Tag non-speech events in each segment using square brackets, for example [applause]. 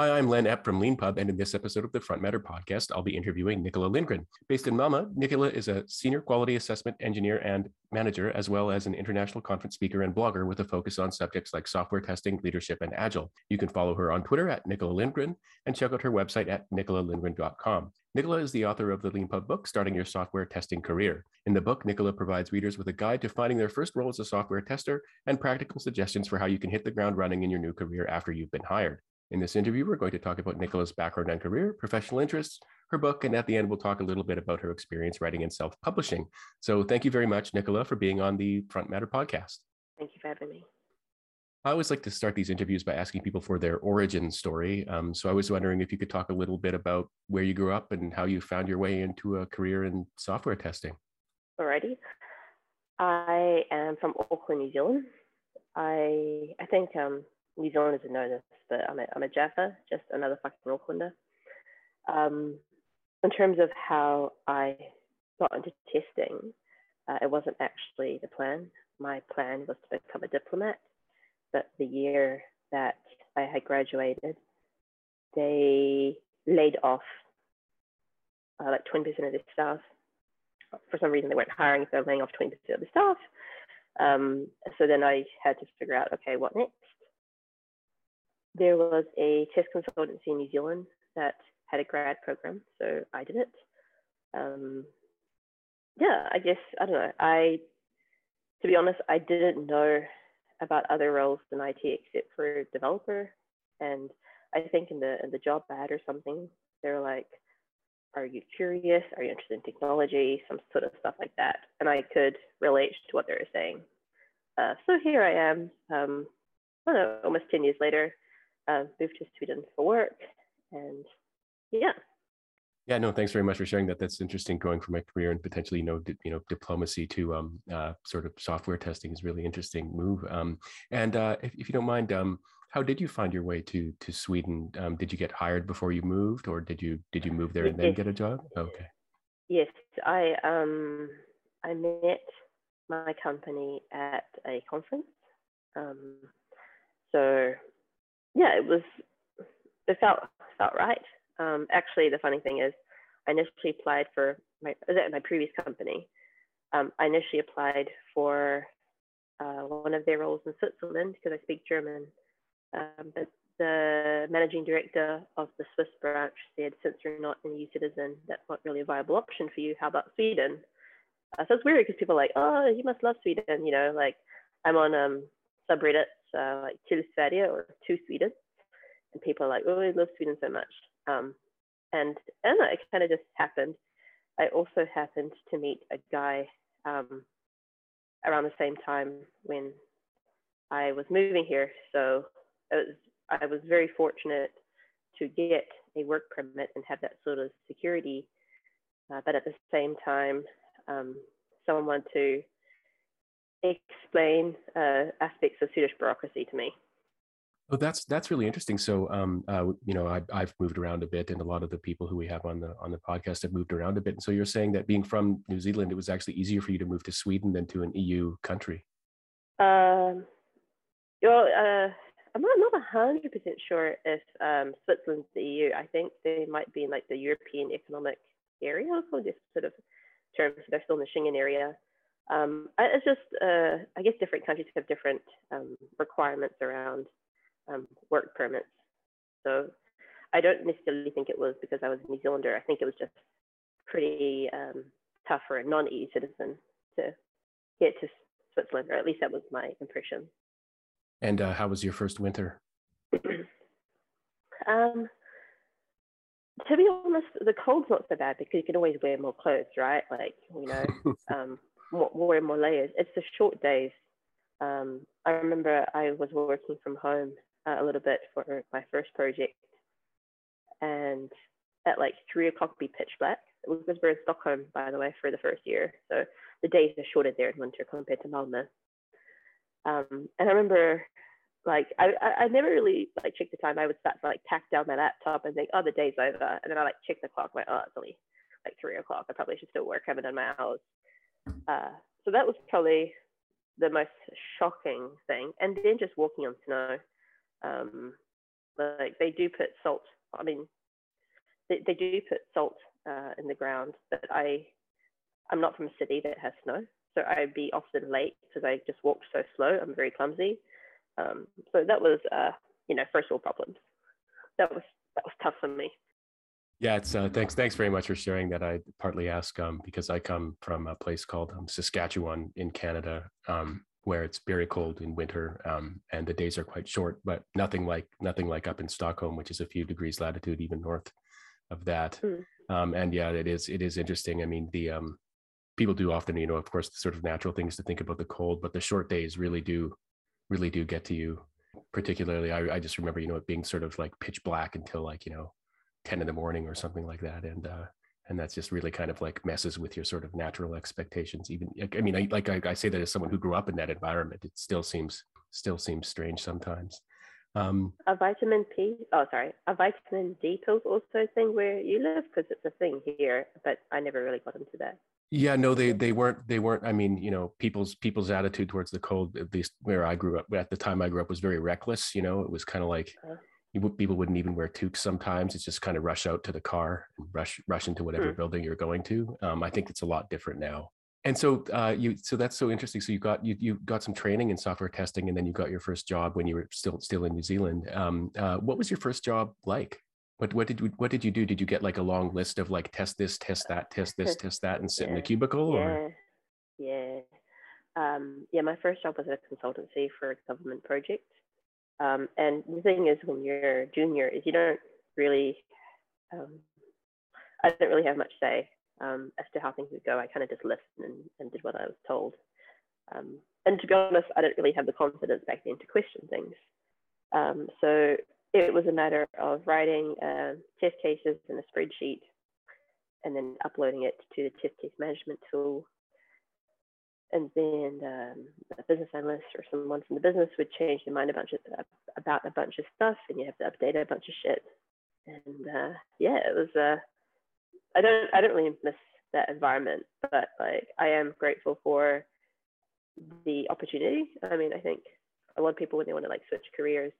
Hi, I'm Len Epp from LeanPub, and in this episode of the Front Matter podcast, I'll be interviewing Nicola Lindgren. Based in Malmö, Nicola is a senior quality assessment engineer and manager, as well as an international conference speaker and blogger with a focus on subjects like software testing, leadership, and agile. You can follow her on Twitter at Nicola Lindgren and check out her website at nicolalindgren.com. Nicola is the author of the LeanPub book, Starting Your Software Testing Career. In the book, Nicola provides readers with a guide to finding their first role as a software tester and practical suggestions for how you can hit the ground running in your new career after you've been hired. In this interview, we're going to talk about Nicola's background and career, professional interests, her book, and at the end, we'll talk a little bit about her experience writing and self publishing. So thank you very much, Nicola, for being on the Front Matter podcast. Thank you for having me. I always like to start these interviews by asking people for their origin story. Um, so I was wondering if you could talk a little bit about where you grew up and how you found your way into a career in software testing. Alrighty. I am from Auckland, New Zealand. I I think um, New Zealanders would know this, but I'm a, I'm a Jaffa, just another fucking Aucklander. Um, in terms of how I got into testing, uh, it wasn't actually the plan. My plan was to become a diplomat, but the year that I had graduated, they laid off uh, like 20% of their staff. For some reason, they weren't hiring, so they were laying off 20% of the staff. Um, so then I had to figure out, okay, what next? There was a test consultancy in New Zealand that had a grad program, so I did it. Um, yeah, I guess I don't know. I, to be honest, I didn't know about other roles in IT except for developer, and I think in the in the job ad or something, they're like, "Are you curious? Are you interested in technology?" Some sort of stuff like that, and I could relate to what they were saying. Uh, so here I am. Um, I don't know, almost ten years later uh, moved to Sweden for work. And yeah. Yeah, no, thanks very much for sharing that. That's interesting going from my career and potentially, you know, di- you know, diplomacy to um, uh, sort of software testing is really interesting move. Um, and uh, if, if you don't mind, um, how did you find your way to to Sweden? Um, did you get hired before you moved, or did you did you move there and then get a job? Okay. Yes, I um I met my company at a conference. Um, so yeah, it was it felt felt right. Um, actually, the funny thing is, I initially applied for my my previous company. Um, I initially applied for uh, one of their roles in Switzerland because I speak German. Um, but the managing director of the Swiss branch said, since you're not an EU citizen, that's not really a viable option for you. How about Sweden? Uh, so it's weird because people are like, oh, you must love Sweden. You know, like I'm on um, subreddits uh, like till Sverige or to Sweden, and people are like, oh, I love Sweden so much. Um, and and it kind of just happened. I also happened to meet a guy um, around the same time when I was moving here, so was, I was very fortunate to get a work permit and have that sort of security. Uh, but at the same time, um, someone to explain uh, aspects of Swedish bureaucracy to me. Oh, that's that's really interesting. So, um, uh, you know, I, I've moved around a bit, and a lot of the people who we have on the on the podcast have moved around a bit. And so, you're saying that being from New Zealand, it was actually easier for you to move to Sweden than to an EU country. Um, well, uh, I'm not not hundred percent sure if um, Switzerland's the EU. I think they might be in like the European Economic Area, or just sort of terms. They're still in the Schengen area. Um, it's just, uh, I guess different countries have different um, requirements around um, work permits. So I don't necessarily think it was because I was a New Zealander. I think it was just pretty um, tough for a non-EU citizen to get to Switzerland, or at least that was my impression. And uh, how was your first winter? [clears throat] um, to be honest, the cold's not so bad because you can always wear more clothes, right? Like, you know, [laughs] um, more, and more layers. It's the short days. Um, I remember I was working from home uh, a little bit for my first project, and at like three o'clock, be pitch black. It was we're in Stockholm, by the way, for the first year, so the days are shorter there in winter compared to Malmö. Um, and I remember, like, I, I, I never really like checked the time. I would start to like pack down my laptop and think, oh, the day's over, and then I like check the clock, like, oh, it's only like three o'clock. I probably should still work. I haven't done my hours. Uh, so that was probably the most shocking thing. And then just walking on snow. Um, Like they do put salt. I mean, they, they do put salt uh, in the ground, but I I'm not from a city that has snow, so I'd be often late because I just walked so slow. I'm very clumsy. Um, so that was uh, you know first world problems. That was that was tough for me. Yeah, it's uh, thanks. Thanks very much for sharing that. I partly ask um, because I come from a place called um, Saskatchewan in Canada, um, where it's very cold in winter, um, and the days are quite short. But nothing like nothing like up in Stockholm, which is a few degrees latitude even north of that. Mm. and yeah, it is it is interesting. I mean, the um, people do often, you know, of course, the sort of natural things to think about the cold, but the short days really do really do get to you. Particularly, I, I just remember, you know, it being sort of like pitch black until like you know 10 in the morning or something like that and uh and that's just really kind of like messes with your sort of natural expectations even i mean I, like I, I say that as someone who grew up in that environment it still seems still seems strange sometimes. Um a vitamin p oh sorry a vitamin d pills also a thing where you live? Because it's a thing here but i never really got into that. Yeah no they they weren't they weren't i mean you know people's people's attitude towards the cold at least where i grew up at the time i grew up was very reckless you know it was kind of like people wouldn't even wear toques sometimes it's just kind of rush out to the car and rush rush into whatever mm. building you're going to um, i think it's a lot different now and so uh, you so that's so interesting so you got you, you got some training in software testing and then you got your first job when you were still still in new zealand um, uh, what was your first job like what what did you, what did you do did you get like a long list of like test this test that test this [laughs] test that and sit yeah. in the cubicle yeah. or yeah um, yeah my first job was at a consultancy for a government project um, and the thing is, when you're a junior, is you don't really, um, I don't really have much say um, as to how things would go. I kind of just listened and, and, did what I was told. Um, and to be honest, I didn't really have the confidence back then to question things. Um, so it was a matter of writing uh, test cases in a spreadsheet and then uploading it to the test case management tool and then um, a business analyst or someone from the business would change their mind a bunch of, about a bunch of stuff, and you have to update a bunch of shit. And uh, yeah, it was. Uh, I don't. I don't really miss that environment, but like I am grateful for the opportunity. I mean, I think a lot of people when they want to like switch careers,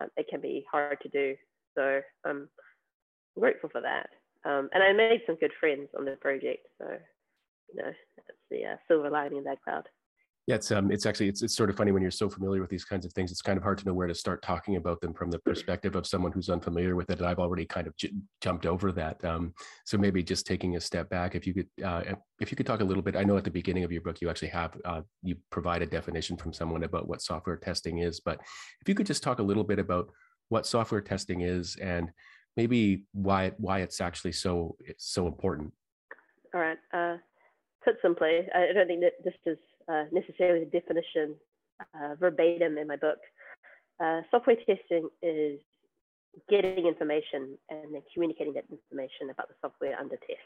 um, it can be hard to do. So I'm grateful for that. Um, and I made some good friends on the project. So you know, that's the uh, silver lining in that cloud. Yeah, it's um, it's actually it's it's sort of funny when you're so familiar with these kinds of things. It's kind of hard to know where to start talking about them from the perspective of someone who's unfamiliar with it. And I've already kind of j- jumped over that. Um, so maybe just taking a step back, if you could, uh, if you could talk a little bit. I know at the beginning of your book you actually have uh, you provide a definition from someone about what software testing is, but if you could just talk a little bit about what software testing is and maybe why why it's actually so it's so important. All right. Uh, put simply, I don't think that this is uh, necessarily the definition uh, verbatim in my book. Uh, software testing is getting information and then communicating that information about the software under test.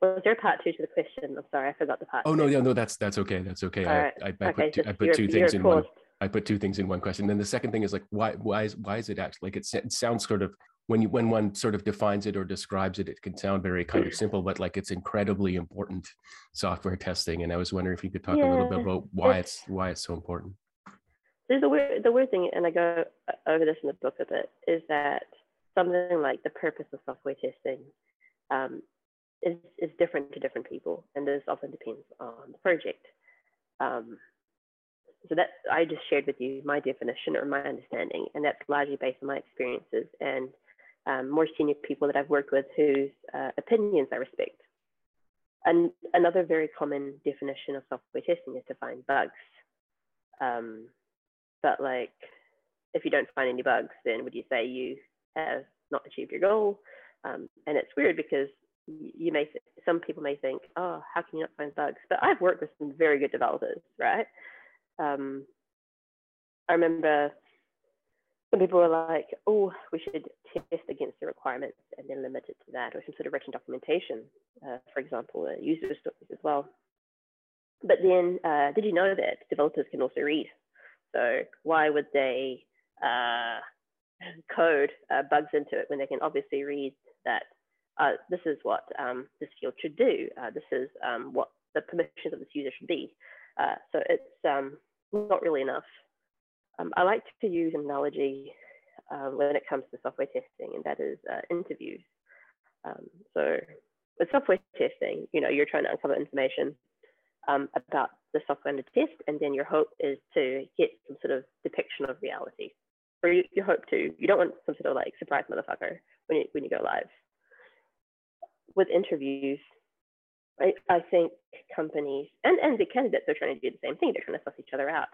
Was there a part two to the question? I'm sorry, I forgot the part. Oh two. no, yeah, no, that's that's okay. That's okay. I, right. I, I, okay, put two, I put two things in one. I put two things in one question. And then the second thing is like, why why is why is it actually like it, it sounds sort of when you when one sort of defines it or describes it, it can sound very kind of simple, but like it's incredibly important software testing. And I was wondering if you could talk yeah, a little bit about why it's, it's why it's so important. There's the weird the weird thing, and I go over this in the book a bit, is that something like the purpose of software testing um, is is different to different people, and this often depends on the project. Um, so that I just shared with you my definition or my understanding, and that's largely based on my experiences and um, more senior people that I've worked with whose uh, opinions I respect. And another very common definition of software testing is to find bugs. Um, but like, if you don't find any bugs, then would you say you have not achieved your goal? Um, and it's weird because you may some people may think, oh, how can you not find bugs? But I've worked with some very good developers, right? Um, I remember some people were like, oh, we should test against the requirements and then limit it to that, or some sort of written documentation, uh, for example, uh, user stories as well. But then, uh, did you know that developers can also read? So why would they uh, [laughs] code uh, bugs into it when they can obviously read that uh, this is what um, this field should do, this is um, what the permissions of this user should be. so it's um, not really enough Um, I like to use an analogy uh, when it comes to software testing, and that is uh, interviews. Um, so with software testing, you know, you're trying to uncover information um, about the software under test, and then your hope is to get some sort of depiction of reality, or you, you hope to. You don't want some sort of like surprise motherfucker when you when you go live. With interviews, I, I think companies and, and the candidates are trying to do the same thing. They're trying to suss each other out.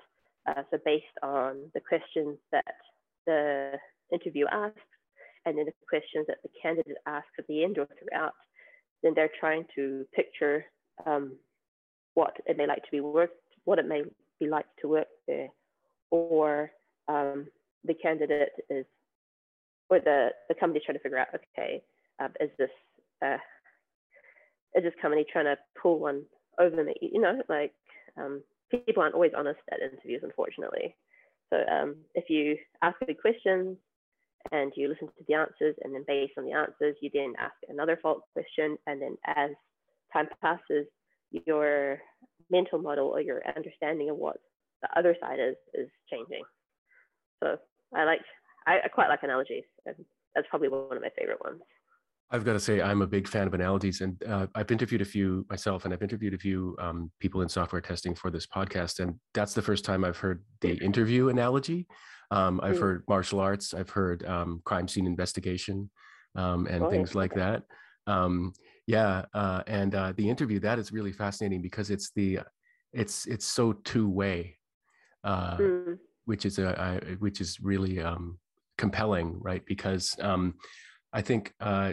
Uh, so based on the questions that the interview asks, and then the questions that the candidate asks at the end or throughout, then they're trying to picture um, what it may like to be worked, what it may be like to work there, or um, the candidate is, or the the company trying to figure out, okay, uh, is this uh, is this company trying to pull one over me? You know, like um, people aren't always honest at interviews, unfortunately. So um, if you ask good questions and you listen to the answers, and then based on the answers, you then ask another follow-up question, and then as time passes, your mental model or your understanding of what the other side is is changing. So I like I, I quite like analogies, and that's probably one of my favorite ones. I've got to say, I'm a big fan of analogies, and uh, I've interviewed a few myself, and I've interviewed a few um, people in software testing for this podcast, and that's the first time I've heard the interview analogy. Um, I've mm. heard martial arts, I've heard um, crime scene investigation, um, and oh, things like that. Um, yeah, uh, and uh, the interview that is really fascinating because it's the it's it's so two way, uh, mm. which is a which is really um, compelling, right? Because I think uh,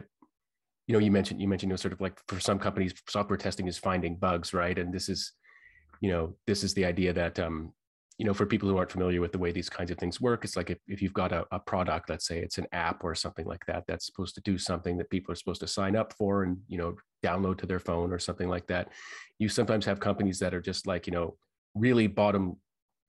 you know you mentioned you mentioned you know sort of like for some companies software testing is finding bugs right? And this is you know this is the idea that um you know for people who aren't familiar with the way these kinds of things work it's like if, if you've got a, a product let's say it's an app or something like that that's supposed to do something that people are supposed to sign up for and you know download to their phone or something like that. You sometimes have companies that are just like you know really bottom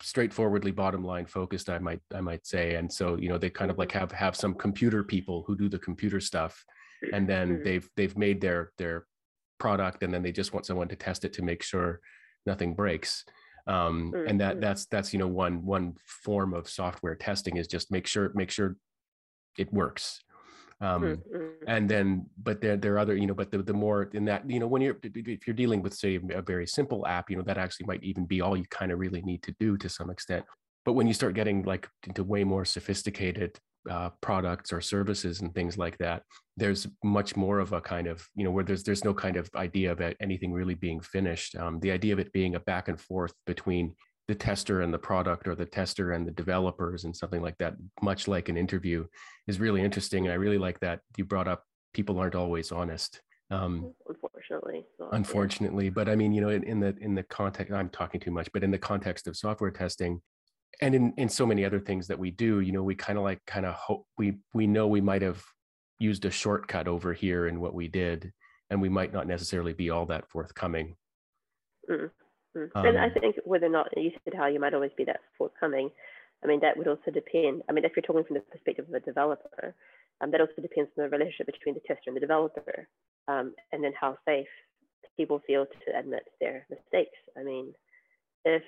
straightforwardly bottom line focused i might i might say. And so you know they kind of like have have some computer people who do the computer stuff and then they've they've made their their product and then they just want someone to test it to make sure nothing breaks. Um, and that that's that's you know one one form of software testing is just make sure make sure it works. Um, and then but there there are other you know but the, the more in that you know when you're if you're dealing with say a very simple app you know that actually might even be all you kind of really need to do to some extent. But when you start getting like into way more sophisticated uh, products or services and things like that there's much more of a kind of you know where there's there's no kind of idea of anything really being finished. Um, the idea of it being a back and forth between the tester and the product or the tester and the developers and something like that much like an interview is really interesting. And i really like that you brought up people aren't always honest um, unfortunately so, unfortunately. But i mean you know in, in the in the context i'm talking too much but in the context of software testing and in in so many other things that we do you know we kind of like kind of hope we we know we might have used a shortcut over here in what we did and we might not necessarily be all that forthcoming. Mm-hmm. um, and i think whether or not you said how you might always be that forthcoming i mean that would also depend i mean if you're talking from the perspective of a developer um, that also depends on the relationship between the tester and the developer um, and then how safe people feel to admit their mistakes. I mean if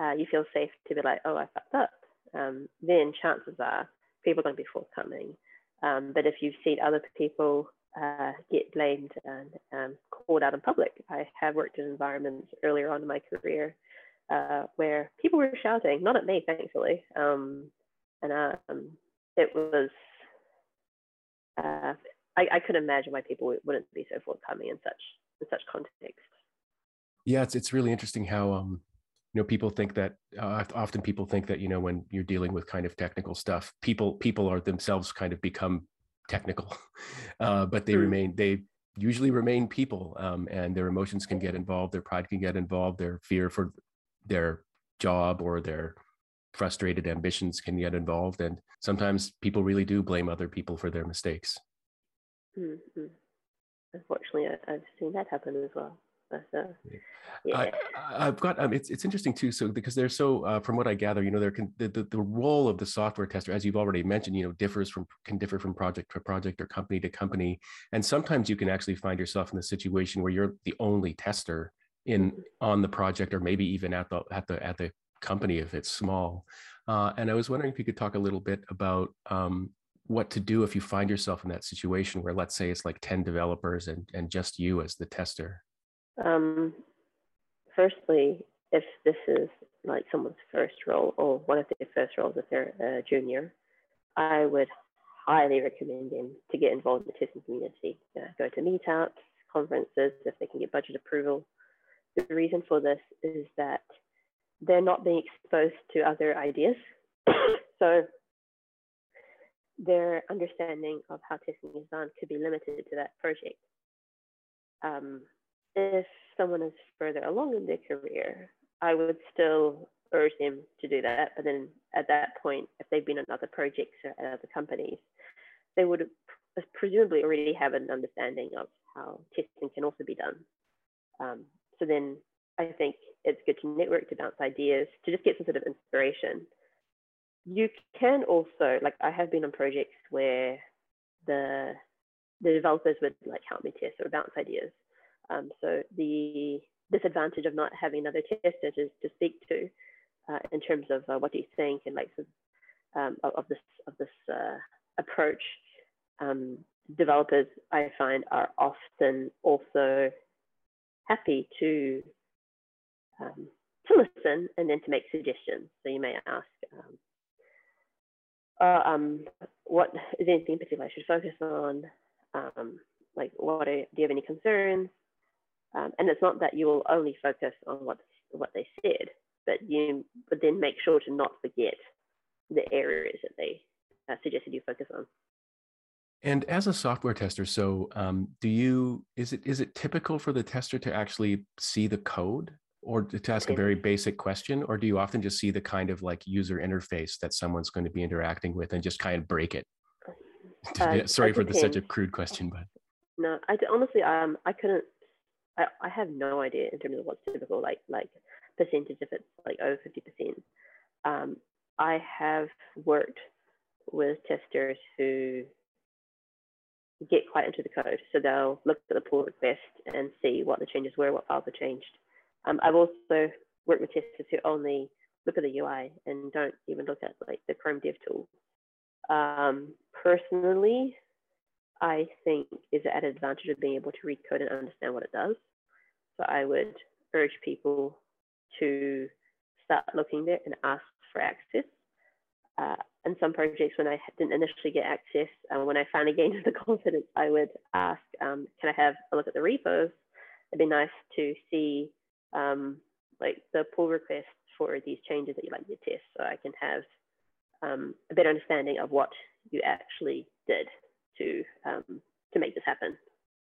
uh, you feel safe to be like, oh, I fucked up, um, then chances are people are going to be forthcoming. Um, but if you've seen other people uh, get blamed and um, called out in public, I have worked in environments earlier on in my career uh, where people were shouting, not at me, thankfully. Um, and um, it was, uh, I, I could imagine why people wouldn't be so forthcoming in such in such context. Yeah, it's it's really interesting how um you know people think that uh, often people think that you know when you're dealing with kind of technical stuff people people are themselves kind of become technical [laughs] uh, but they mm. remain they usually remain people um, and their emotions can get involved their pride can get involved their fear for their job or their frustrated ambitions can get involved and sometimes people really do blame other people for their mistakes mm-hmm. unfortunately i've seen that happen as well so, yeah. I, have got um, it's it's interesting too. So because they're so uh, from what I gather, you know, there can the, the, the role of the software tester, as you've already mentioned, you know, differs from can differ from project to project or company to company, and sometimes you can actually find yourself in the situation where you're the only tester in mm-hmm. on the project or maybe even at the at the at the company if it's small. Uh, and I was wondering if you could talk a little bit about um, what to do if you find yourself in that situation where, let's say, it's like 10 developers and, and just you as the tester. Um, firstly, if this is like someone's first role or one of their first roles if they're a junior, I would highly recommend them to get involved in the testing community. Uh, go to meetups, conferences if they can get budget approval. The reason for this is that they're not being exposed to other ideas. [coughs] so their understanding of how testing is done could be limited to that project. Um, if someone is further along in their career, I would still urge them to do that. But then at that point, if they've been on other projects or at other companies, they would presumably already have an understanding of how testing can also be done. Um, so then I think it's good to network, to bounce ideas, to just get some sort of inspiration. You can also, like I have been on projects where the the developers would like help me test or bounce ideas. Um, so the disadvantage of not having another tester to, to speak to uh, in terms of uh, what do you think and like um, of, of, this of this uh, approach, um, developers I find are often also happy to um, to listen and then to make suggestions. So you may ask, um, uh, um, what is anything in particular I should focus on? Like, what are, do you have any concerns? Um, and it's not that you will only focus on what what they said, but you but then make sure to not forget the areas that they uh, suggested you focus on. And as a software tester, so um, do you is it is it typical for the tester to actually see the code or to ask a very basic question, or do you often just see the kind of like user interface that someone's going to be interacting with and just kind of break it? Uh, [laughs] Sorry for the, such a crude question, but no, I honestly um I couldn't I, I have no idea in terms of what's typical like like percentage if it's like over fifty percent. Um, I have worked with testers who get quite into the code. So they'll look at the pull request and see what the changes were, what files are changed. Um, I've also worked with testers who only look at the UI and don't even look at like the Chrome Dev tool. Um, personally, I think is an advantage of being able to read code and understand what it does. So I would urge people to start looking there and ask for access. Uh, and some projects, when I didn't initially get access, uh, when I finally [laughs] gained the confidence, I would ask, um, can I have a look at the repos? It'd be nice to see um, like the pull requests for these changes that you like to test so I can have um, a better understanding of what you actually did to, um, to make this happen.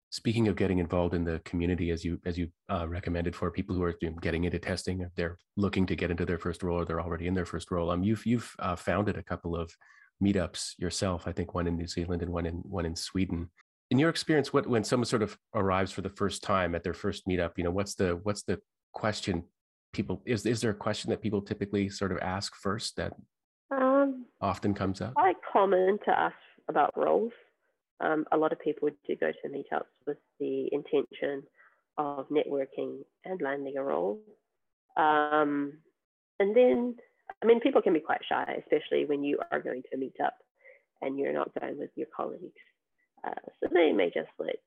Speaking of getting involved in the community, as you as you uh, recommended for people who are getting into testing, if they're looking to get into their first role or they're already in their first role, um, you've you've uh, founded a couple of meetups yourself. I think one in New Zealand and one in one in Sweden in your experience what when someone sort of arrives for the first time at their first meetup you know what's the what's the question people is is there a question that people typically sort of ask first that um, often comes up quite common to ask about roles um, a lot of people do go to meetups with the intention of networking and landing a role. Um, and then i mean people can be quite shy especially when you are going to a meetup and you're not going with your colleagues. Uh, so they may just like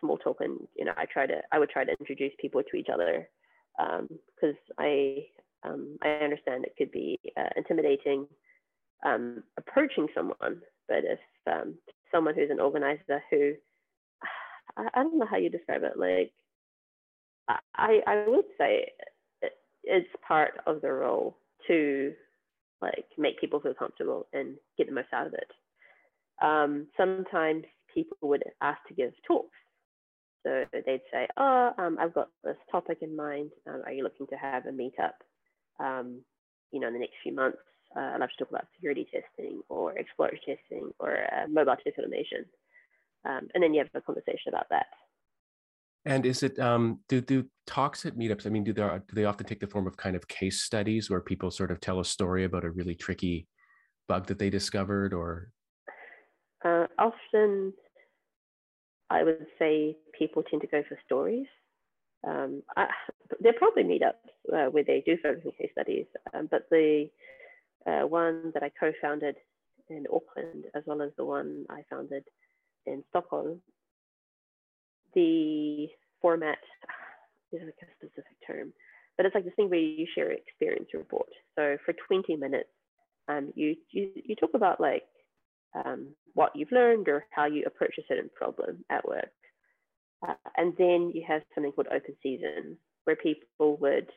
small talk and you know I try to I would try to introduce people to each other because um, I um, I understand it could be uh, intimidating um, approaching someone, but if um, someone who's an organizer who [sighs] I, I, don't know how you describe it like I I would say it's part of the role to like make people feel comfortable and get the most out of it um, sometimes people would ask to give talks. So they'd say, oh, um, I've got this topic in mind. Um, are you looking to have a meetup, um, you know, in the next few months? Uh, and I've love to talk about security testing or exploratory testing or uh, mobile test automation. Um, and then you have a conversation about that. And is it um, do do talks at meetups? I mean, do they do they often take the form of kind of case studies where people sort of tell a story about a really tricky bug that they discovered, or uh, often, I would say people tend to go for stories. Um, I, there are probably meetups uh, where they do focus on case studies, um, but the uh, one that I co-founded in Auckland, as well as the one I founded in Stockholm, the format [sighs] is like a specific term, but it's like this thing where you share an experience report. So for 20 minutes, um, you, you, you talk about like um, what you've learned or how you approach a certain problem at work. Uh, and then you have something called open season, where people would,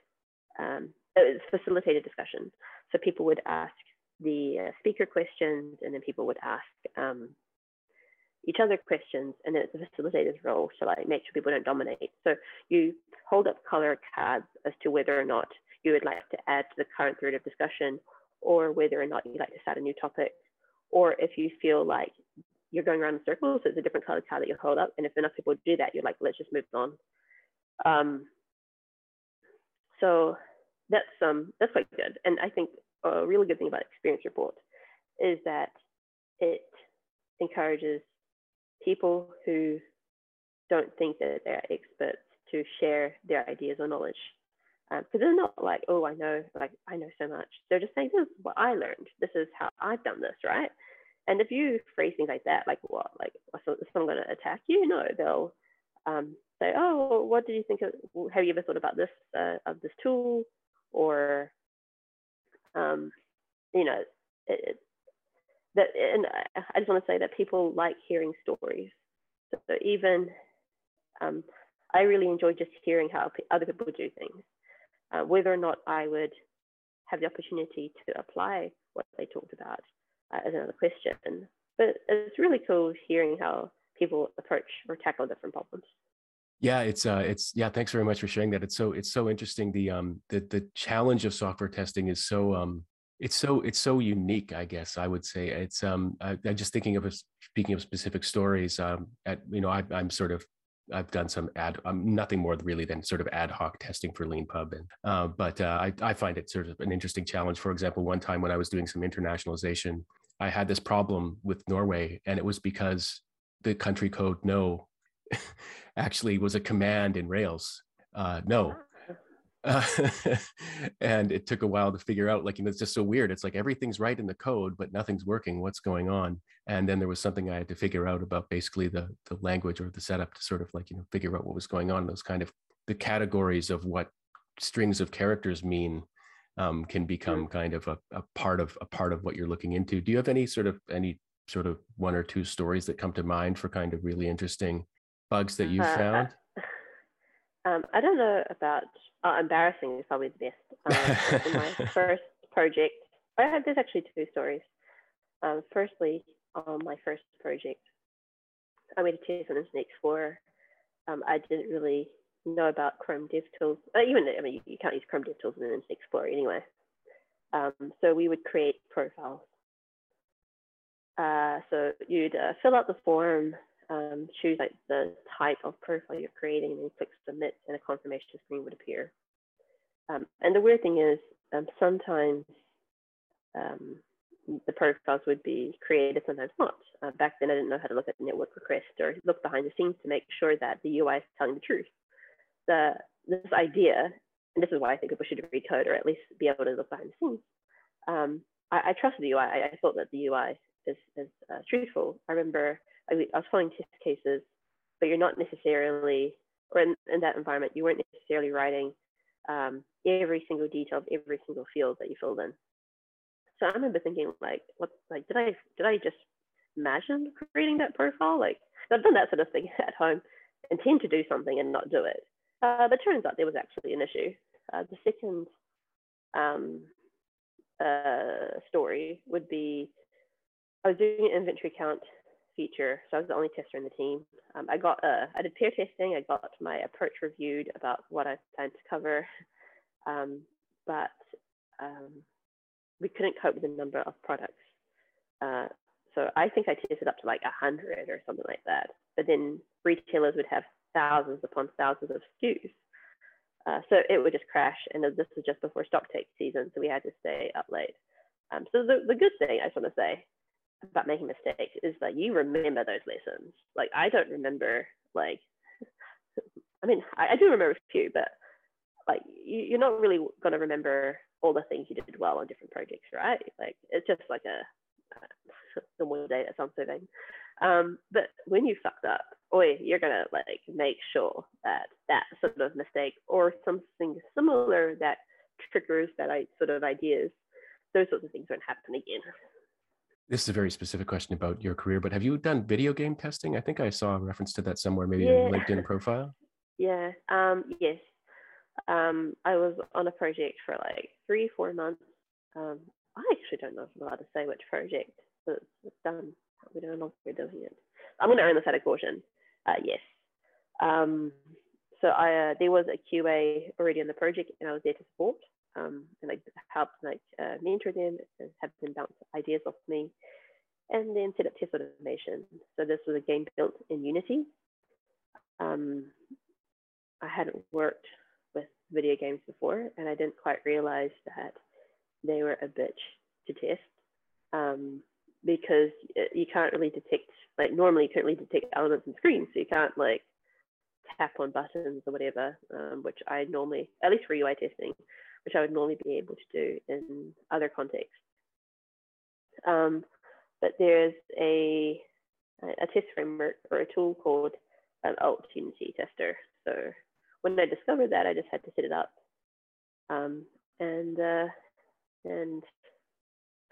um, it's facilitated discussion. So people would ask the uh, speaker questions, and then people would ask um, each other questions, and then it's a facilitator's role to like make sure people don't dominate. So you hold up color cards as to whether or not you would like to add to the current thread of discussion, or whether or not you'd like to start a new topic, or if you feel like you're going around in circles, so it's a different colored card that you hold up. And if enough people do that, you're like, let's just move on. Um, so that's um that's quite good. And I think a really good thing about experience report is that it encourages people who don't think that they're experts to share their ideas or knowledge. Because um, they're not like, oh, I know, like I know so much. They're just saying, this is what I learned. This is how I've done this, right? And if you phrase things like that, like what, like is someone going to attack you? No, they'll um, say, oh, what did you think of? Have you ever thought about this uh, of this tool? Or, um, you know, it, it, that. And I just want to say that people like hearing stories. So, so even um, I really enjoy just hearing how other people do things, uh, whether or not I would have the opportunity to apply what they talked about uh, as another question. But it's really cool hearing how people approach or tackle different problems. Yeah, it's uh, it's yeah. Thanks very much for sharing that. It's so it's so interesting. The um the the challenge of software testing is so um it's so it's so unique. I guess I would say it's um I, am just thinking of a, speaking of specific stories. Um, at you know I, I'm sort of I've done some ad, um, nothing more really than sort of ad hoc testing for Leanpub, and uh, but uh, I, I find it sort of an interesting challenge. For example, one time when I was doing some internationalization, I had this problem with Norway, and it was because the country code no [laughs] actually was a command in Rails. Uh, no. Uh, [laughs] and it took a while to figure out like you know it's just so weird it's like everything's right in the code but nothing's working what's going on and then there was something i had to figure out about basically the the language or the setup to sort of like you know figure out what was going on those kind of the categories of what strings of characters mean um, can become kind of a, a part of a part of what you're looking into. Do you have any sort of any sort of one or two stories that come to mind for kind of really interesting bugs that you uh, found? [laughs] Um, I don't know about uh, embarrassing is probably the best. Um, my [laughs] first project, I had there's actually two stories. Um, firstly, on my first project, I made a test on Internet Explorer. Um, I didn't really know about Chrome DevTools. Uh, even I mean, you, you, can't use Chrome DevTools in Internet Explorer anyway. Um, so we would create profiles. Uh, so you'd uh, fill out the form, um, choose like the type of profile you're creating, and click submit, and a confirmation screen would appear. Um, and the weird thing is, um, sometimes um, the profiles would be created, sometimes not. Uh, back then, I didn't know how to look at network requests or look behind the scenes to make sure that the UI is telling the truth the this idea, and this is why I think people should read code or at least be able to look behind the scenes. Um, I, I trusted the UI. I, I, thought that the UI is, is uh, truthful. I remember I, I, was following test cases, but you're not necessarily, or in, in that environment, you weren't necessarily writing um, every single detail of every single field that you filled in. So I remember thinking, like, what, like, did I did I just imagine creating that profile? Like, I've done that sort of thing [laughs] at home, intend to do something and not do it. Uh, but turns out there was actually an issue. Uh, the second um, uh, story would be I was doing an inventory count feature, so I was the only tester in the team. Um, I got uh, I did peer testing. I got my approach reviewed about what I planned to cover, um, but um, we couldn't cope with the number of products. Uh, so I think I tested up to like a hundred or something like that. But then retailers would have thousands upon thousands of SKUs. Uh, so it would just crash. And this was just before stock take season, so we had to stay up late. Um, so the, the good thing I just want to say about making mistakes is that you remember those lessons. Like I don't remember like [laughs] I mean, I, I do remember a few, but like you, you're not really going to remember all the things you did well on different projects, right? Like it's just like a [laughs] normal day at some surveying. Um, but when you fucked up, boy, you're gonna like make sure that that sort of mistake or something similar that triggers that sort of ideas, those sorts of things won't happen again. This is a very specific question about your career, but have you done video game testing? I think I saw a reference to that somewhere, maybe yeah. in LinkedIn profile. [laughs] Yeah. Um, yes. Um, I was on a project for like three, four months. Um, I actually don't know if I'm allowed to say which project, but it's done. We no longer doing it. I'm going to earn this at of caution. Uh, yes. Um, so I uh, there was a QA already on the project, and I was there to support um, and like help like uh, mentor them and have them bounce ideas off me, and then set up test automation. So this was a game built in Unity. Um, I hadn't worked with video games before, and I didn't quite realize that they were a bitch to test um, because you can't really detect like normally you can't really detect elements in screens, so you can't like tap on buttons or whatever, um, which I normally, at least for UI testing, which I would normally be able to do in other contexts. Um, but there's a, a test framework or a tool called an alt unity tester. So when I discovered that, I just had to set it up um, and uh, and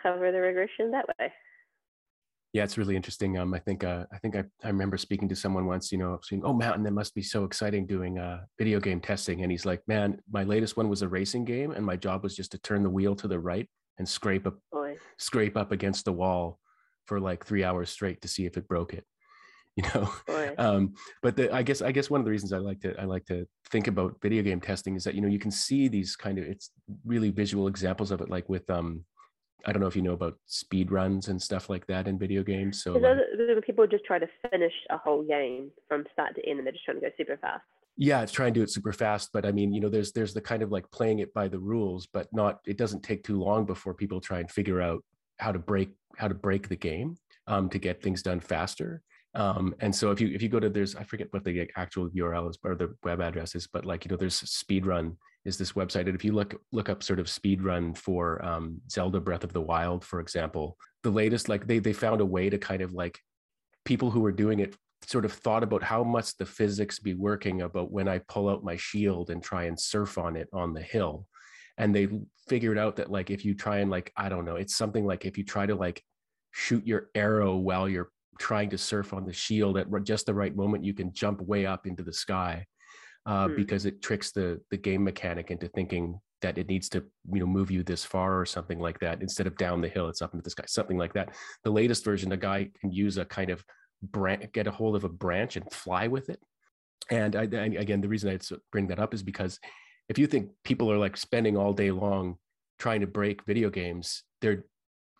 cover the regression that way. Yeah, it's really interesting. Um, I think uh, I think I, I remember speaking to someone once, you know, saying, "Oh, Mountain, that must be so exciting doing uh, video game testing." And he's like, "Man, my latest one was a racing game, and my job was just to turn the wheel to the right and scrape up Boy. scrape up against the wall for like three hours straight to see if it broke it." [laughs] You know, um, but the, I guess I guess one of the reasons I like to I like to think about video game testing is that you know you can see these kind of it's really visual examples of it, like with um, I don't know if you know about speed runs and stuff like that in video games. So people just try to finish a whole game from start to end, and they're just trying to go super fast. Yeah, it's trying to do it super fast, but I mean, you know, there's there's the kind of like playing it by the rules, but not. It doesn't take too long before people try and figure out how to break how to break the game um, to get things done faster. Um, and so if you if you go to there's I forget what the actual URL is or the web address is, but like you know there's speedrun is this website. And if you look look up sort of speed run for um, Zelda Breath of the Wild, for example, the latest like they they found a way to kind of like people who were doing it sort of thought about how must the physics be working about when I pull out my shield and try and surf on it on the hill. And they figured out that like if you try and like I don't know, it's something like if you try to like shoot your arrow while you're trying to surf on the shield at just the right moment, you can jump way up into the sky uh, mm. because it tricks the the game mechanic into thinking that it needs to you know move you this far or something like that instead of down the hill it's up into the sky something like that the latest version a guy can use a kind of branch get a hold of a branch and fly with it and I, I, again the reason i bring that up is because if you think people are like spending all day long trying to break video games they're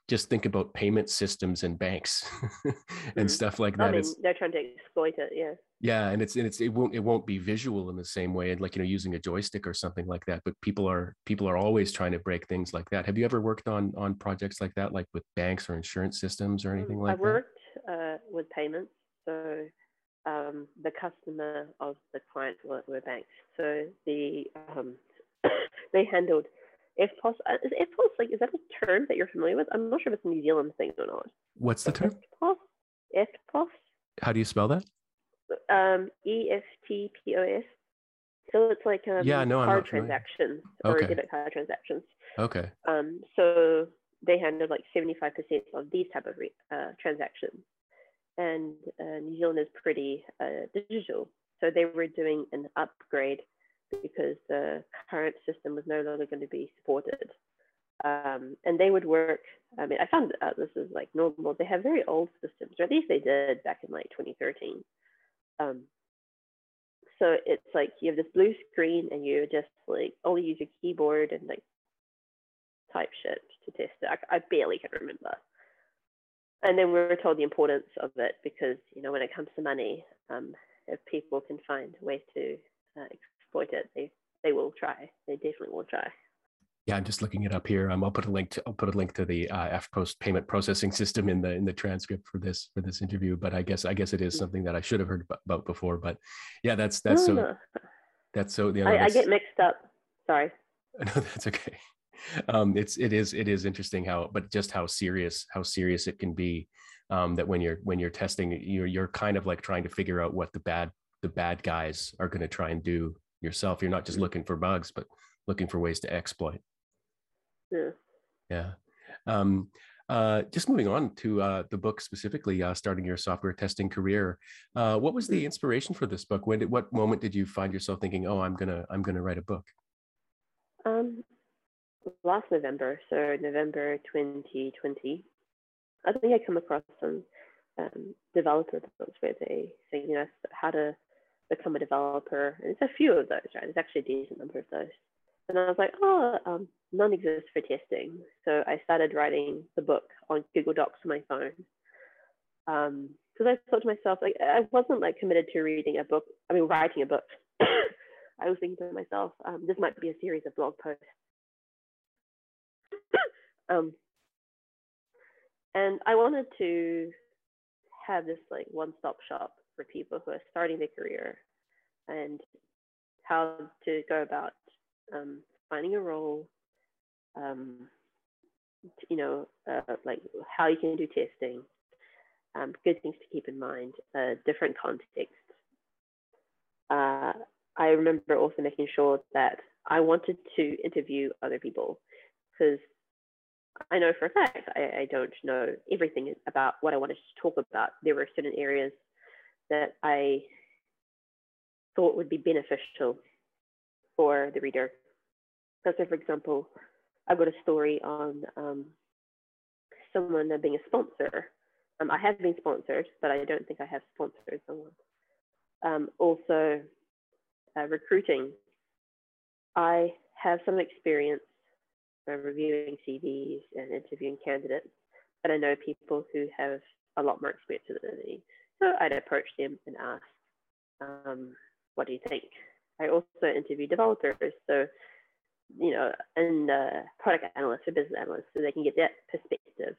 just think about payment systems and banks [laughs] and mm-hmm. stuff like that. I mean, they're trying to exploit it, yeah. Yeah, and it's and it's it won't it won't be visual in the same way, and like you know using a joystick or something like that. But people are people are always trying to break things like that. Have you ever worked on on projects like that, like with banks or insurance systems or anything like that? I worked uh, with payments, so um, the customer of the client were, were banks. So the um, [coughs] they handled EFTPOS, uh, is EFTPOS like is that a term that you're familiar with? I'm not sure if it's a New Zealand thing or not. What's the term? EFTPOS. EFTPOS. How do you spell that? Um, E F T P O S. So it's like um, yeah, no, card transactions okay. or debit card transactions. Okay. Um, so they handled like 75% of these type of uh, transactions, and uh, New Zealand is pretty uh, digital, so they were doing an upgrade because the current system was no longer going to be supported. Um, and they would work. I mean, I found out this is like normal. They have very old systems, or at least they did back in like 2013. Um, so it's like you have this blue screen, and you just like only use your keyboard and like type shit to test it. I, I barely can remember. And then we were told the importance of it because you know when it comes to money, um, if people can find ways to uh, exploit it, they they will try. They definitely will try. Yeah, I'm just looking it up here. Um, I'll put a link to I'll put a link to the uh, Post payment processing [laughs] system in the in the transcript for this for this interview. But I guess I guess it is mm. something that I should have heard about before. But yeah, that's that's so that's so. You know, I, I get mixed up. Sorry. [laughs] No, that's okay. Um, it's it is it is interesting how, but just how serious how serious it can be. Um, that when you're when you're testing, you're you're kind of like trying to figure out what the bad the bad guys are going to try and do yourself. You're not just mm. looking for bugs, but looking for ways to exploit. Yeah. Yeah. Um, uh, just moving on to uh, the book specifically, uh, starting your software testing career. Uh, what was the inspiration for this book? When did, what moment did you find yourself thinking, "Oh, I'm gonna I'm gonna write a book"? Um, last November, so November 2020. I think I come across some um, developer books where they say, you know, how to become a developer, and it's a few of those, right? There's actually a decent number of those. And I was like, oh, um, none exists for testing. So I started writing the book on Google Docs on my phone. Because um, I thought to myself, like, I wasn't like committed to reading a book, I mean, writing a book. [coughs] I was thinking to myself, um, this might be a series of blog posts. [coughs] um, and I wanted to have this like one-stop shop for people who are starting their career and how to go about um, finding a role, um, you know, uh, like how you can do testing, um, good things to keep in mind, uh, different contexts. Uh, I remember also making sure that I wanted to interview other people because I know for a fact I, I, don't know everything about what I wanted to talk about. There were certain areas that I thought would be beneficial for the reader. So, for example, I've got a story on um, someone being a sponsor. Um, I have been sponsored, but I don't think I have sponsored someone. Um, also, uh, recruiting. I have some experience reviewing CVs and interviewing candidates, but I know people who have a lot more experience than me. So I'd approach them and ask, um, what do you think? I also interview developers, so you know, and uh, product analysts or business analysts, so they can get that perspective.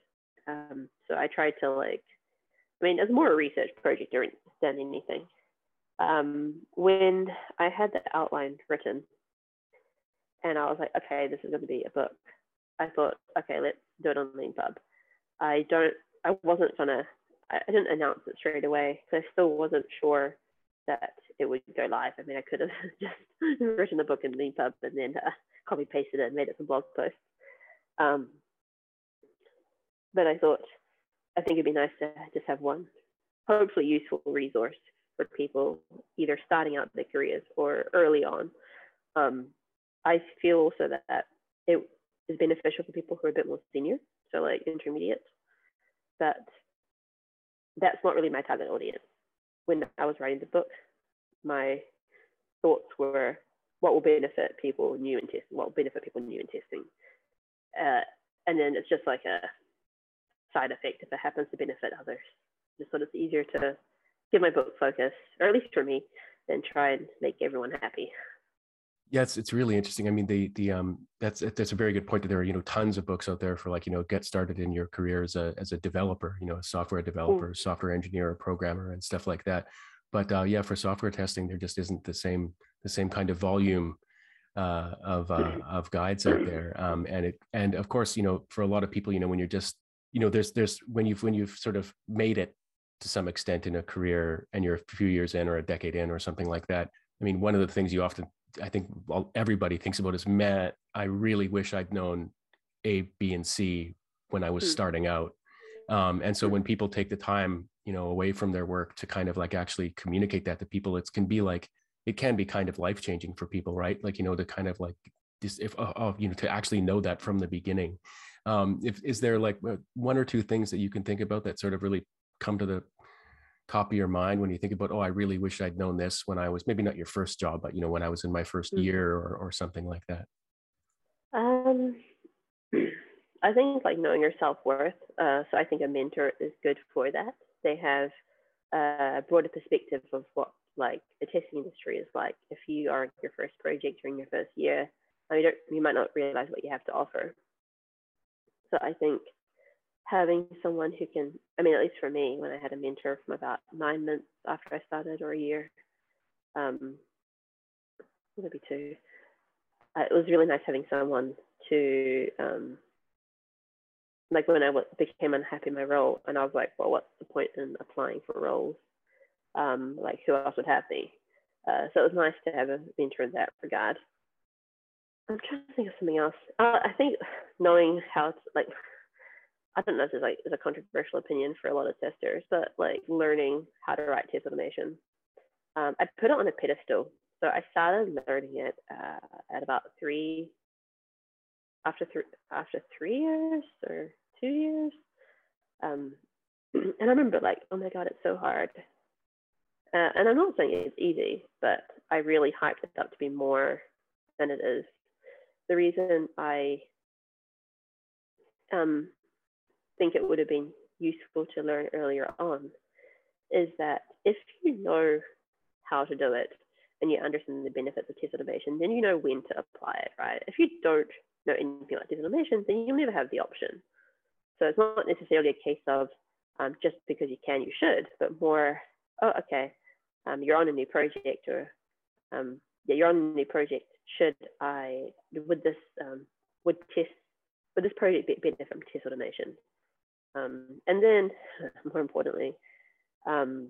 Um, so I tried to like, I mean, it's more a research project than anything. Um, when I had the outline written, and I was like, okay, this is going to be a book. I thought, okay, let's do it on Leanpub. I don't, I wasn't gonna, I didn't announce it straight away because I still wasn't sure that it would go live. I mean, I could have [laughs] just written the book in Leanpub and then uh, copy pasted it and made it some blog posts. Um, but I thought, I think it'd be nice to just have one hopefully useful resource for people either starting out their careers or early on. Um, I feel also that, that it is beneficial for people who are a bit more senior, so like intermediate, but that's not really my target audience. When I was writing the book, my thoughts were what will benefit people new in testing, what will benefit people new in testing. Uh, and then it's just like a side effect if it happens to benefit others. Just so it's easier to give my book focus, or at least for me, than try and make everyone happy. Yeah, it's, it's really interesting. I mean, the the um that's that's a very good point. That there are you know tons of books out there for like you know get started in your career as a as a developer, you know, a software developer, mm. software engineer, or programmer, and stuff like that but uh, yeah, for software testing, there just isn't the same the same kind of volume uh, of uh, of guides out there. Um, and it and of course, you know, for a lot of people, you know, when you're just you know, there's there's when you've when you've sort of made it to some extent in a career and you're a few years in or a decade in or something like that. I mean, one of the things you often I think everybody thinks about is, man, I really wish I'd known A, B, and C when I was hmm. starting out. Um, and so when people take the time you know away from their work to kind of like actually communicate that to people it can be like it can be kind of life changing for people right like you know to kind of like this if uh, you know to actually know that from the beginning um if is there like uh, one or two things that you can think about that sort of really come to the top of your mind when you think about oh i really wish i'd known this when i was maybe not your first job but you know when i was in my 1st mm-hmm. year or, or something like that um [clears throat] i think like knowing your self-worth uh, so i think a mentor is good for that they have a broader perspective of what like the testing industry is like. If you are your first project during your first year, you don't you might not realize what you have to offer. So I think having someone who can, I mean, at least for me, when I had a mentor from about nine months after I started or a year, um, maybe two, uh, it was really nice having someone to, um, like when I became unhappy in my role and I was like, well, what's the point in applying for roles? Um, like who else would have me? Uh, so it was nice to have a mentor in that regard. I'm trying to think of something else. Uh, I think knowing how to like I know this is like is a controversial opinion for a lot of testers, but like learning how to write test automation. Um, I put it on a pedestal. So I started learning it uh, at about three after three after three years or two years. Um, [clears throat] and I remember like, oh my god, it's so hard. Uh, and I'm not saying it's easy, but I really hyped it up to be more than it is. The reason I um, think it would have been useful to learn earlier on is that if you know how to do it and you understand the benefits of test automation, then you know when to apply it, right? If you don't know anything about test automation, then you'll never have the option. So it's not necessarily a case of um, just because you can, you should, but more, oh, okay, um, you're on a new project or um, yeah, you're on a new project. Should I, would this, um, would test, would this project benefit from test automation? Um, and then, [laughs] more importantly, um,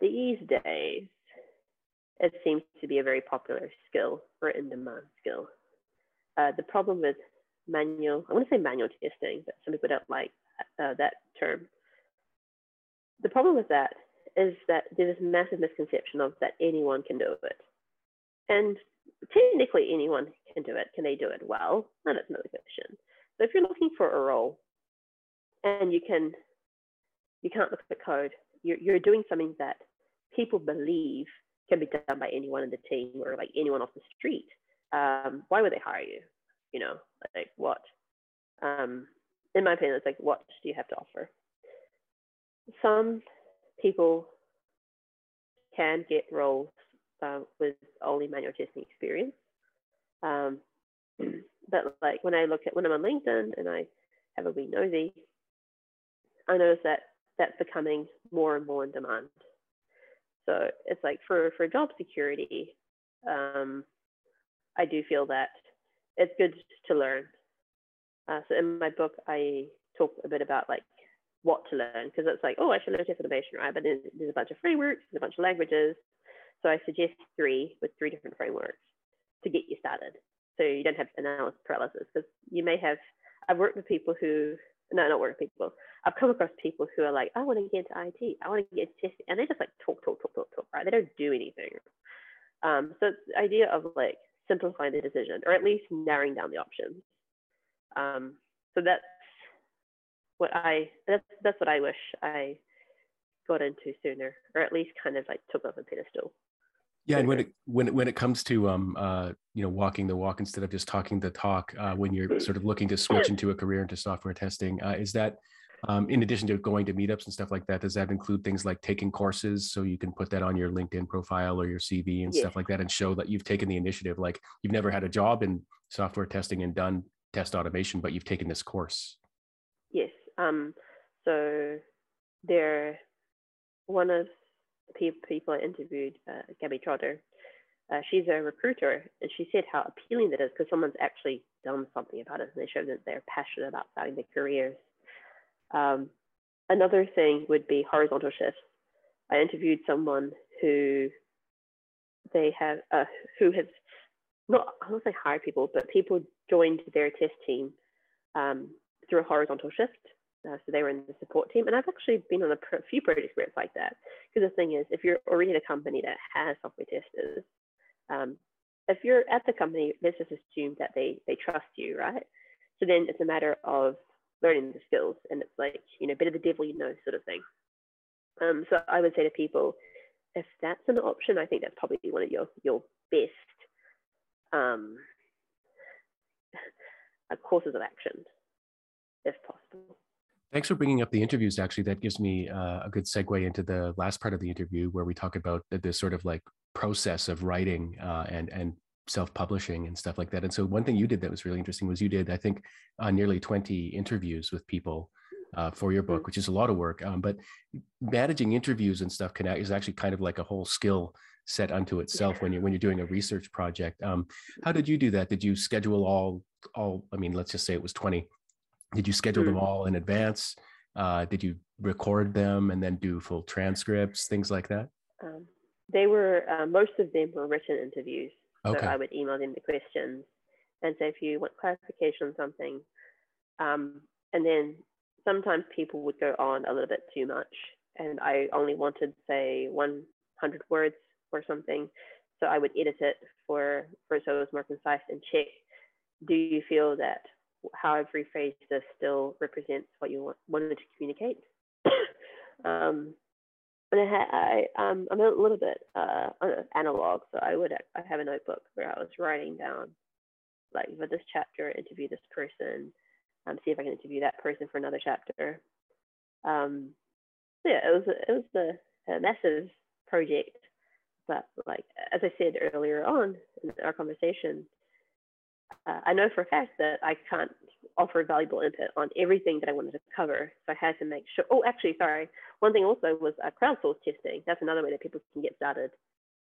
these days, it seems to be a very popular skill or in-demand skill. Uh, the problem with manual, I want to say manual testing, but some people don't like uh, that term. The problem with that is that there's this massive misconception of that anyone can do it. And technically anyone can do it. Can they do it well? That's another question. So if you're looking for a role and you can you can't look at the code. You're, you're doing something that people believe can be done by anyone in the team or like anyone off the street. Um, why would they hire you? You know like what? Um, in my opinion it's like what do you have to offer? Some people can get roles uh, with only manual testing experience. Um, [clears throat] but like when i look at when i'm on linkedin and i have a wee nosy I notice that that's becoming more and more in demand. So it's like for, for job security, um, I do feel that it's good to learn. Uh, so in my book, I talk a bit about like what to learn because it's like, oh, I should learn test automation, right? But there's, there's a bunch of frameworks, there's a bunch of languages. So I suggest three with three different frameworks to get you started. So you don't have analysis paralysis because you may have, I've worked with people who no, not work people. I've come across people who are like, I want to get into IT, I want to get into testing, and they just like talk, talk, talk, talk, talk, right? They don't do anything. Um, so it's the idea of like simplifying the decision, or at least narrowing down the options. Um, so that's what I that's that's what I wish I got into sooner, or at least kind of like took off a pedestal. Yeah, and when it when it, when it comes to um uh you know walking the walk instead of just talking the talk, uh, when you're sort of looking to switch into a career into software testing, uh, is that um, in addition to going to meetups and stuff like that, does that include things like taking courses so you can put that on your LinkedIn profile or your CV and yeah. stuff like that, and show that you've taken the initiative? Like you've never had a job in software testing and done test automation, but you've taken this course. Yes. Um. So there, one of people I interviewed, uh, Gabby Trotter, uh, she's a recruiter, and she said how appealing that is because someone's actually done something about it, and they show that they're passionate about starting their careers. Um, another thing would be horizontal shifts. I interviewed someone who they have, uh, who has not, I don't say hired people, but people joined their test team um, through a horizontal shift. Uh, so they were in the support team, and I've actually been on a pr- few projects where it's like that. Because the thing is, if you're already in a company that has software testers, um, if you're at the company, let's just assume that they they trust you, right? So then it's a matter of learning the skills, and it's like you know, better the devil you know, sort of thing. Um, so I would say to people, if that's an option, I think that's probably one of your your best um, [laughs] courses of action, if possible. Thanks for bringing up the interviews. Actually, that gives me uh, a good segue into the last part of the interview where we talk about this sort of like process of writing uh, and and self-publishing and stuff like that. And so one thing you did that was really interesting was you did, I think, uh, nearly 20 interviews with people uh, for your book, mm. which is a lot of work. Um, but managing interviews and stuff can is actually kind of like a whole skill set unto itself when you're when you're doing a research project. Um, how did you do that? Did you schedule all all? I mean, let's just say it was 20. Did you schedule them all in advance? Uh, did you record them and then do full transcripts, things like that? Um, they were uh, most of them were written interviews. Okay. So I would email them the questions and say if you want clarification on something, um, and then sometimes people would go on a little bit too much, and I only wanted say 100 words or something, so I would edit it for for so it was more concise and check. Do you feel that how I've rephrased this still represents what you want, wanted to communicate? [coughs] um, and I, I um, I'm a little bit uh, analog, so I would I have a notebook where I was writing down, like for this chapter, interview this person, um, see if I can interview that person for another chapter. Um, so yeah, it was it was a, a massive project, but like as I said earlier on in our conversation, uh, I know for a fact that I can't offer valuable input on everything that I wanted to cover. So I had to make sure. Oh, actually, sorry. One thing also was uh, crowdsource testing. That's another way that people can get started.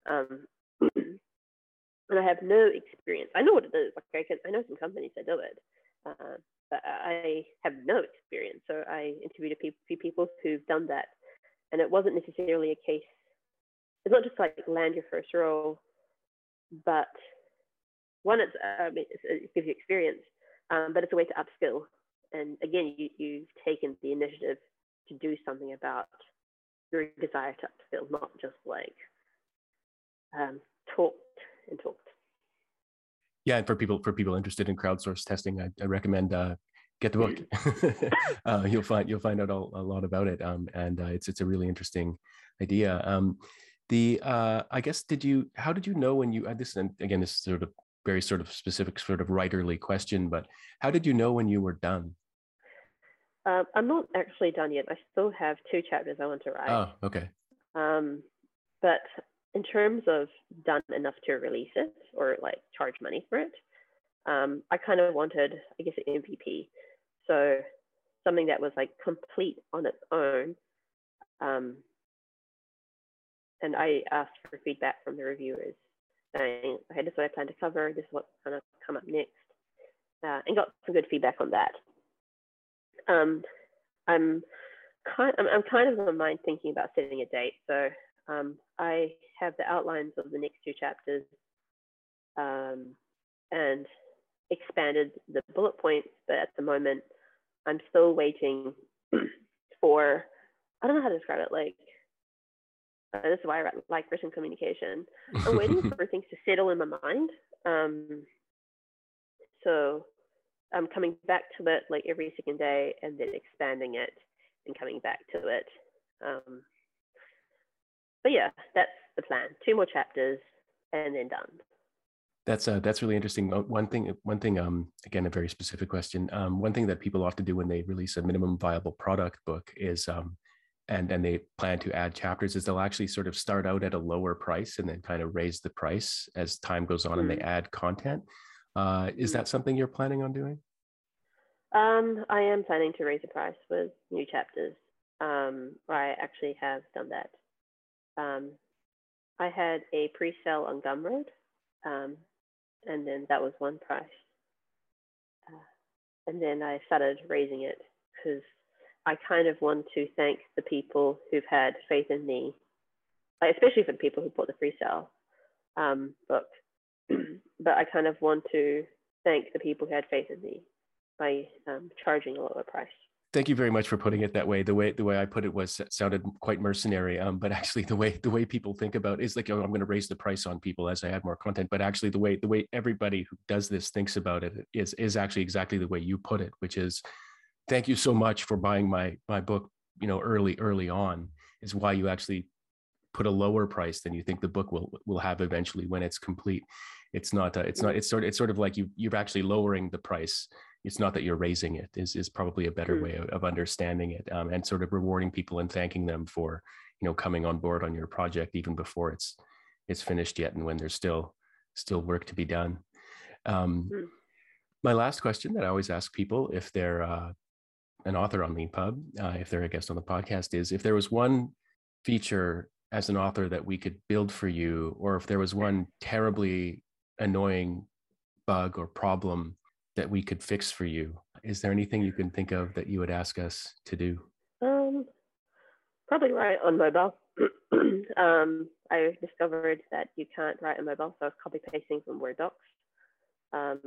Um, [clears throat] and I have no experience. I know what it is. Like I can, I know some companies that do it, uh, but I have no experience. So I interviewed a few people who've done that, and it wasn't necessarily a case. It's not just like land your first role, but one, it's, uh, it gives you experience, um, but it's a way to upskill. And again, you, you've taken the initiative to do something about your desire to upskill, not just like um, talked and talked. Yeah, and for people for people interested in crowdsource testing, I, I recommend uh, get the book. [laughs] uh, you'll find you'll find out all, a lot about it, um, and uh, it's it's a really interesting idea. Um, the uh, I guess did you how did you know when you uh, this and again this is sort of very sort of specific, sort of writerly question, but how did you know when you were done? Uh, I'm not actually done yet. I still have two chapters I want to write. Oh, okay. Um, but in terms of done enough to release it or like charge money for it, um, I kind of wanted, I guess, an MVP. So something that was like complete on its own. Um, and I asked for feedback from the reviewers saying, okay, this is what I plan to cover, this is what's going to come up next, uh, and got some good feedback on that. Um, I'm kind, I'm, I'm kind of in my mind thinking about setting a date. So um, I have the outlines of the next two chapters um, and expanded the bullet points, but at the moment I'm still waiting [clears throat] for, I don't know how to describe it, like uh, this is why I like written communication. [laughs] I'm waiting for things to settle in my mind. Um, so I'm coming back to it like every second day and then expanding it and coming back to it. Um, but yeah, that's the plan. Two more chapters and then done. That's uh, that's really interesting. One thing, one thing. Um, again, a very specific question. Um, one thing that people often do when they release a minimum viable product book is um, and and they plan to add chapters is they'll actually sort of start out at a lower price and then kind of raise the price as time goes on mm and they mm-hmm. add content. Uh, is that mm-hmm. something you're planning on doing? Um, i am planning to raise the price with new chapters. Um, i actually have done that. Um, i had a pre-sale on gumroad um, and then that was one price. Uh, and then i started raising it because I kind of want to thank the people who've had faith in me, especially for the people who bought the free sale um, book. [clears throat] but I kind of want to thank the people who had faith in me by um, charging a lower price. Thank you very much for putting it that way. The way the way I put it was sounded quite mercenary, um, but actually the way the way people think about is like, oh, I'm going to raise the price on people as I add more content. But actually, the way the way everybody who does this thinks about it is is actually exactly the way you put it, which is thank you so much for buying my my book you know early early on is why you actually put a lower price than you think the book will will have eventually when it's complete it's not uh, it's not it's sort of it's sort of like you you're actually lowering the price it's not that you're raising it is is probably a better mm. way of, of understanding it um, and sort of rewarding people and thanking them for you know coming on board on your project even before it's it's finished yet and when there's still still work to be done. Um, mm. My last question that I always ask people if they're uh, an author on LeanPub, uh, if they're a guest on the podcast, is if there was one feature as an author that we could build for you, or if there was one terribly annoying bug or problem that we could fix for you, is there anything you can think of that you would ask us to do? Um, probably write on mobile. [clears throat] um, I discovered that you can't write on mobile, so I was copy pasting from Word docs. Um,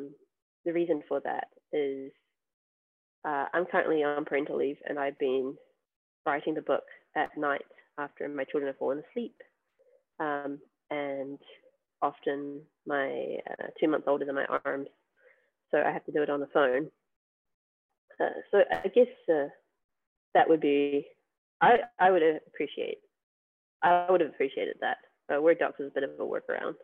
the reason for that is uh, I'm currently on parental leave, and I've been writing the book at night after my children have fallen asleep. Um, and often my uh, two months old is in my arms, so I have to do it on the phone. Uh, so I guess uh, that would be, I, I would appreciate, I would have appreciated that. Uh, Word docs is a bit of a workaround.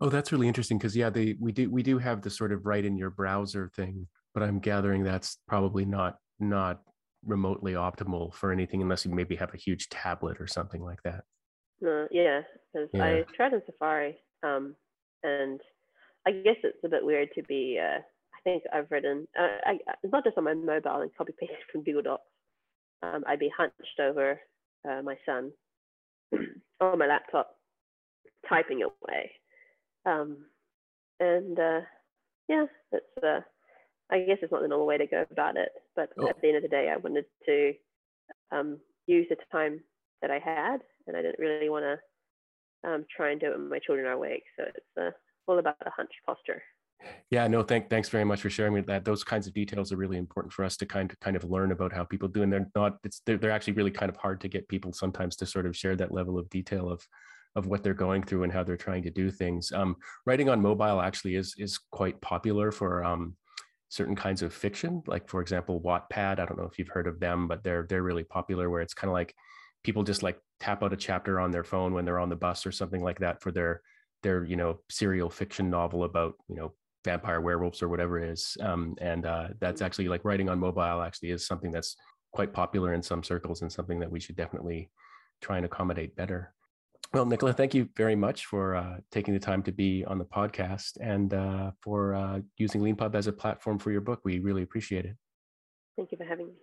Oh, that's really interesting because yeah, they we do we do have the sort of write in your browser thing, but I'm gathering that's probably not not remotely optimal for anything unless you maybe have a huge tablet or something like that. Uh, yeah, because yeah. I tried in Safari, um, and I guess it's a bit weird to be. Uh, I think I've written. Uh, I, it's not just on my mobile and copy paste from Google Docs. Um, I'd be hunched over uh, my son [clears throat] on my laptop, typing away, um, and uh, yeah, it's. I guess it's not the normal way to go about it, but oh. at the end of the day, I wanted to um, use the time that I had, and I didn't really want to um, try and do it when my children are awake. So it's uh, all about the hunch posture. Yeah, no, thank, thanks very much for sharing with that. Those kinds of details are really important for us to kind of kind of learn about how people do, and they're not. It's they're, they're actually really kind of hard to get people sometimes to sort of share that level of detail of of what they're going through and how they're trying to do things. Um, writing on mobile actually is is quite popular for um, certain kinds of fiction, like for example, Wattpad. I don't know if you've heard of them, but they're they're really popular. Where it's kind of like people just like tap out a chapter on their phone when they're on the bus or something like that for their their you know serial fiction novel about you know vampire werewolves or whatever it is. Um, and uh, that's actually like writing on mobile actually is something that's quite popular in some circles and something that we should definitely try and accommodate better. Well, Nicola, thank you very much for uh, taking the time to be on the podcast and uh, for uh, using LeanPub as a platform for your book. We really appreciate it. Thank you for having me.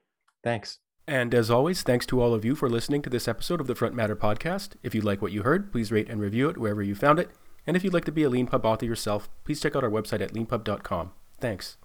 Thanks. And as always, thanks to all of you for listening to this episode of the Front Matter podcast. If you like what you heard, please rate and review it wherever you found it. And if you'd like to be a LeanPub author yourself, please check out our website at leanpub.com. Thanks.